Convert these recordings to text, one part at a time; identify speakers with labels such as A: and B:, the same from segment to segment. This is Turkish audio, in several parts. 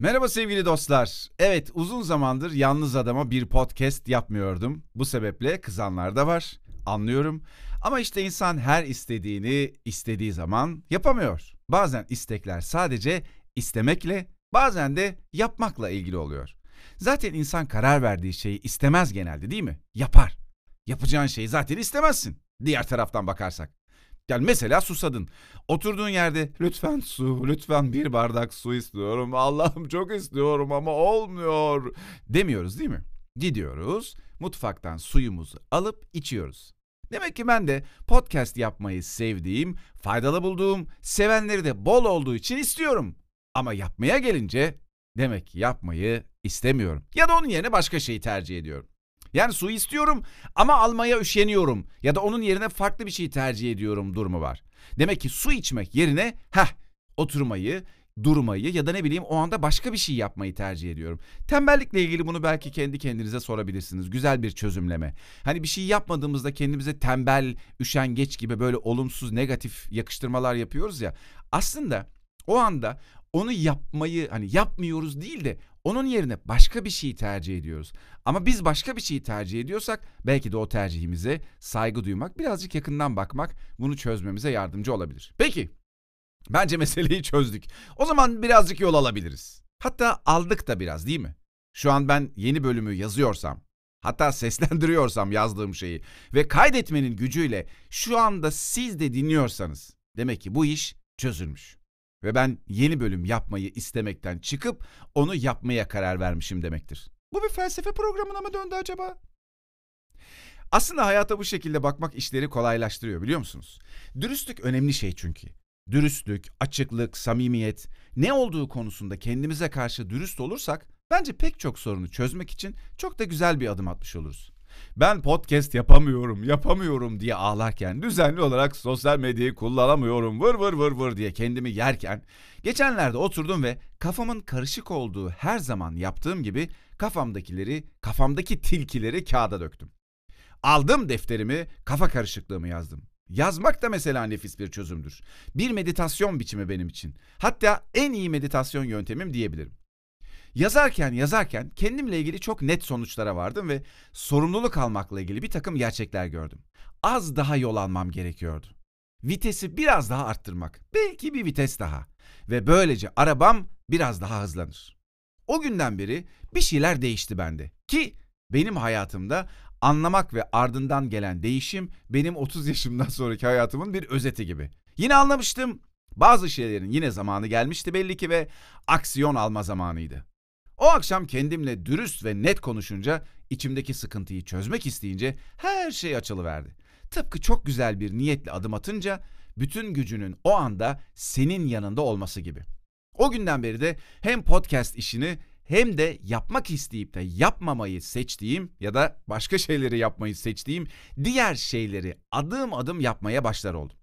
A: Merhaba sevgili dostlar. Evet uzun zamandır yalnız adama bir podcast yapmıyordum. Bu sebeple kızanlar da var. Anlıyorum. Ama işte insan her istediğini istediği zaman yapamıyor. Bazen istekler sadece istemekle, bazen de yapmakla ilgili oluyor. Zaten insan karar verdiği şeyi istemez genelde değil mi? Yapar. Yapacağın şeyi zaten istemezsin. Diğer taraftan bakarsak. Yani mesela susadın. Oturduğun yerde lütfen su, lütfen bir bardak su istiyorum. Allah'ım çok istiyorum ama olmuyor demiyoruz değil mi? Gidiyoruz, mutfaktan suyumuzu alıp içiyoruz. Demek ki ben de podcast yapmayı sevdiğim, faydalı bulduğum, sevenleri de bol olduğu için istiyorum. Ama yapmaya gelince demek ki yapmayı istemiyorum. Ya da onun yerine başka şeyi tercih ediyorum. Yani su istiyorum ama almaya üşeniyorum ya da onun yerine farklı bir şey tercih ediyorum durumu var. Demek ki su içmek yerine heh oturmayı, durmayı ya da ne bileyim o anda başka bir şey yapmayı tercih ediyorum. Tembellikle ilgili bunu belki kendi kendinize sorabilirsiniz. Güzel bir çözümleme. Hani bir şey yapmadığımızda kendimize tembel, üşengeç gibi böyle olumsuz, negatif yakıştırmalar yapıyoruz ya. Aslında o anda onu yapmayı hani yapmıyoruz değil de onun yerine başka bir şeyi tercih ediyoruz. Ama biz başka bir şeyi tercih ediyorsak belki de o tercihimize saygı duymak, birazcık yakından bakmak bunu çözmemize yardımcı olabilir. Peki, bence meseleyi çözdük. O zaman birazcık yol alabiliriz. Hatta aldık da biraz değil mi? Şu an ben yeni bölümü yazıyorsam, hatta seslendiriyorsam yazdığım şeyi ve kaydetmenin gücüyle şu anda siz de dinliyorsanız demek ki bu iş çözülmüş. Ve ben yeni bölüm yapmayı istemekten çıkıp onu yapmaya karar vermişim demektir. Bu bir felsefe programına mı döndü acaba? Aslında hayata bu şekilde bakmak işleri kolaylaştırıyor biliyor musunuz? Dürüstlük önemli şey çünkü. Dürüstlük, açıklık, samimiyet, ne olduğu konusunda kendimize karşı dürüst olursak bence pek çok sorunu çözmek için çok da güzel bir adım atmış oluruz ben podcast yapamıyorum, yapamıyorum diye ağlarken, düzenli olarak sosyal medyayı kullanamıyorum, vır vır vır vır diye kendimi yerken, geçenlerde oturdum ve kafamın karışık olduğu her zaman yaptığım gibi kafamdakileri, kafamdaki tilkileri kağıda döktüm. Aldım defterimi, kafa karışıklığımı yazdım. Yazmak da mesela nefis bir çözümdür. Bir meditasyon biçimi benim için. Hatta en iyi meditasyon yöntemim diyebilirim. Yazarken yazarken kendimle ilgili çok net sonuçlara vardım ve sorumluluk almakla ilgili bir takım gerçekler gördüm. Az daha yol almam gerekiyordu. Vitesi biraz daha arttırmak, belki bir vites daha ve böylece arabam biraz daha hızlanır. O günden beri bir şeyler değişti bende ki benim hayatımda anlamak ve ardından gelen değişim benim 30 yaşımdan sonraki hayatımın bir özeti gibi. Yine anlamıştım. Bazı şeylerin yine zamanı gelmişti belli ki ve aksiyon alma zamanıydı. O akşam kendimle dürüst ve net konuşunca, içimdeki sıkıntıyı çözmek isteyince her şey açılıverdi. Tıpkı çok güzel bir niyetle adım atınca bütün gücünün o anda senin yanında olması gibi. O günden beri de hem podcast işini hem de yapmak isteyip de yapmamayı seçtiğim ya da başka şeyleri yapmayı seçtiğim diğer şeyleri adım adım yapmaya başlar oldum.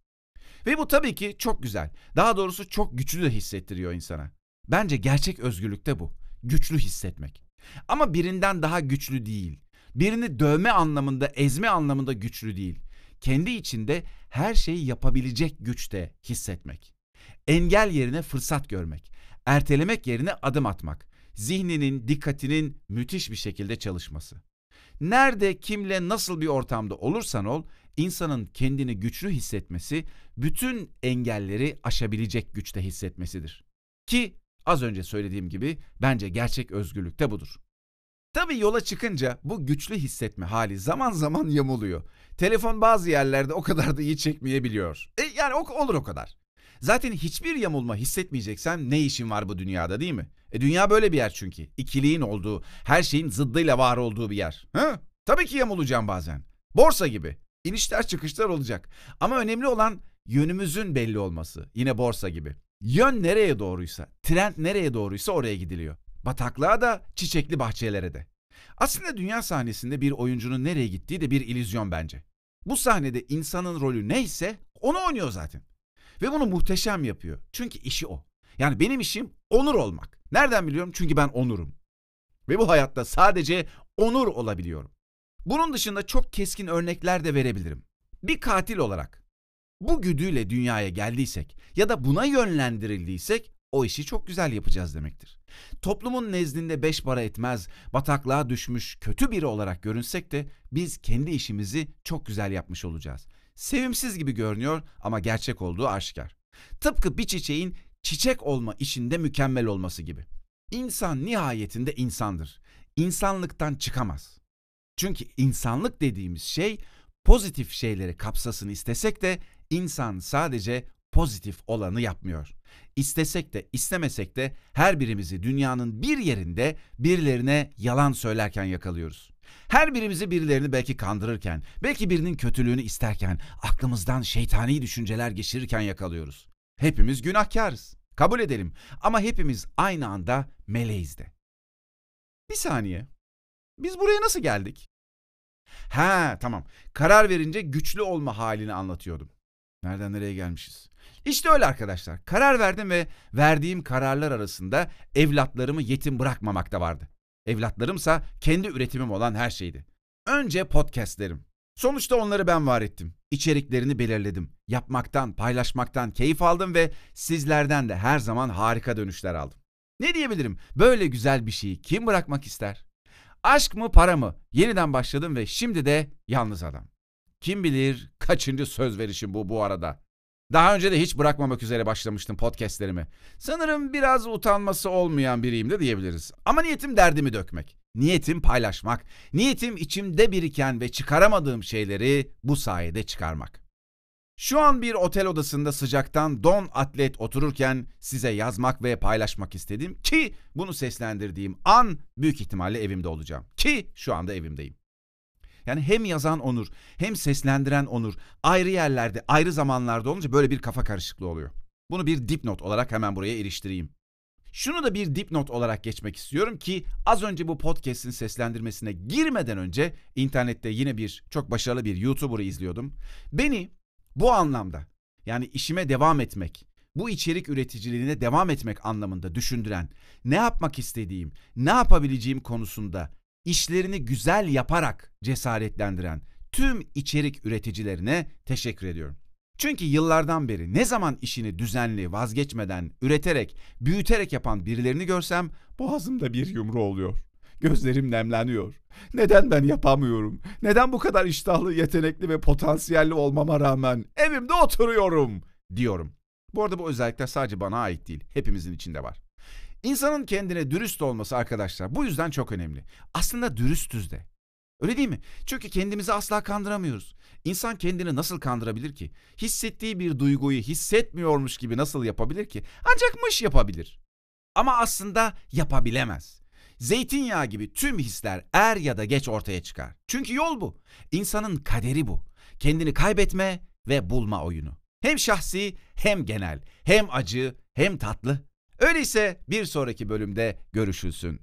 A: Ve bu tabii ki çok güzel. Daha doğrusu çok güçlü de hissettiriyor insana. Bence gerçek özgürlük de bu güçlü hissetmek. Ama birinden daha güçlü değil. Birini dövme anlamında, ezme anlamında güçlü değil. Kendi içinde her şeyi yapabilecek güçte hissetmek. Engel yerine fırsat görmek. Ertelemek yerine adım atmak. Zihninin, dikkatinin müthiş bir şekilde çalışması. Nerede, kimle, nasıl bir ortamda olursan ol, insanın kendini güçlü hissetmesi, bütün engelleri aşabilecek güçte hissetmesidir. Ki Az önce söylediğim gibi bence gerçek özgürlük de budur. Tabii yola çıkınca bu güçlü hissetme hali zaman zaman yamuluyor. Telefon bazı yerlerde o kadar da iyi çekmeyebiliyor. E yani o, olur o kadar. Zaten hiçbir yamulma hissetmeyeceksen ne işin var bu dünyada değil mi? E dünya böyle bir yer çünkü. İkiliğin olduğu, her şeyin zıddıyla var olduğu bir yer. Hı? Tabii ki yamulacağım bazen. Borsa gibi. İnişler çıkışlar olacak. Ama önemli olan yönümüzün belli olması. Yine borsa gibi. Yön nereye doğruysa, trend nereye doğruysa oraya gidiliyor. Bataklığa da, çiçekli bahçelere de. Aslında dünya sahnesinde bir oyuncunun nereye gittiği de bir ilüzyon bence. Bu sahnede insanın rolü neyse onu oynuyor zaten. Ve bunu muhteşem yapıyor. Çünkü işi o. Yani benim işim onur olmak. Nereden biliyorum? Çünkü ben onurum. Ve bu hayatta sadece onur olabiliyorum. Bunun dışında çok keskin örnekler de verebilirim. Bir katil olarak bu güdüyle dünyaya geldiysek ya da buna yönlendirildiysek o işi çok güzel yapacağız demektir. Toplumun nezdinde beş para etmez, bataklığa düşmüş kötü biri olarak görünsek de biz kendi işimizi çok güzel yapmış olacağız. Sevimsiz gibi görünüyor ama gerçek olduğu aşikar. Tıpkı bir çiçeğin çiçek olma işinde mükemmel olması gibi. İnsan nihayetinde insandır. İnsanlıktan çıkamaz. Çünkü insanlık dediğimiz şey pozitif şeyleri kapsasını istesek de insan sadece pozitif olanı yapmıyor. İstesek de istemesek de her birimizi dünyanın bir yerinde birilerine yalan söylerken yakalıyoruz. Her birimizi birilerini belki kandırırken, belki birinin kötülüğünü isterken, aklımızdan şeytani düşünceler geçirirken yakalıyoruz. Hepimiz günahkarız. Kabul edelim. Ama hepimiz aynı anda meleğiz de. Bir saniye. Biz buraya nasıl geldik? Ha tamam. Karar verince güçlü olma halini anlatıyordum. Nereden nereye gelmişiz? İşte öyle arkadaşlar. Karar verdim ve verdiğim kararlar arasında evlatlarımı yetim bırakmamak da vardı. Evlatlarımsa kendi üretimim olan her şeydi. Önce podcastlerim. Sonuçta onları ben var ettim. İçeriklerini belirledim. Yapmaktan, paylaşmaktan keyif aldım ve sizlerden de her zaman harika dönüşler aldım. Ne diyebilirim? Böyle güzel bir şeyi kim bırakmak ister? Aşk mı para mı? Yeniden başladım ve şimdi de yalnız adam. Kim bilir kaçıncı söz verişim bu bu arada. Daha önce de hiç bırakmamak üzere başlamıştım podcastlerimi. Sanırım biraz utanması olmayan biriyim de diyebiliriz. Ama niyetim derdimi dökmek. Niyetim paylaşmak. Niyetim içimde biriken ve çıkaramadığım şeyleri bu sayede çıkarmak. Şu an bir otel odasında sıcaktan don atlet otururken size yazmak ve paylaşmak istedim ki bunu seslendirdiğim an büyük ihtimalle evimde olacağım. Ki şu anda evimdeyim. Yani hem yazan Onur hem seslendiren Onur ayrı yerlerde ayrı zamanlarda olunca böyle bir kafa karışıklığı oluyor. Bunu bir dipnot olarak hemen buraya iliştireyim. Şunu da bir dipnot olarak geçmek istiyorum ki az önce bu podcast'in seslendirmesine girmeden önce internette yine bir çok başarılı bir YouTuber'ı izliyordum. Beni bu anlamda yani işime devam etmek, bu içerik üreticiliğine devam etmek anlamında düşündüren, ne yapmak istediğim, ne yapabileceğim konusunda işlerini güzel yaparak cesaretlendiren tüm içerik üreticilerine teşekkür ediyorum. Çünkü yıllardan beri ne zaman işini düzenli, vazgeçmeden, üreterek, büyüterek yapan birilerini görsem boğazımda bir yumru oluyor. Gözlerim nemleniyor. Neden ben yapamıyorum? Neden bu kadar iştahlı, yetenekli ve potansiyelli olmama rağmen evimde oturuyorum diyorum. Bu arada bu özellikler sadece bana ait değil. Hepimizin içinde var. İnsanın kendine dürüst olması arkadaşlar bu yüzden çok önemli. Aslında dürüstüz de. Öyle değil mi? Çünkü kendimizi asla kandıramıyoruz. İnsan kendini nasıl kandırabilir ki? Hissettiği bir duyguyu hissetmiyormuş gibi nasıl yapabilir ki? Ancak mış yapabilir. Ama aslında yapabilemez. Zeytinyağı gibi tüm hisler er ya da geç ortaya çıkar. Çünkü yol bu. İnsanın kaderi bu. Kendini kaybetme ve bulma oyunu. Hem şahsi hem genel, hem acı hem tatlı Öyleyse bir sonraki bölümde görüşülsün.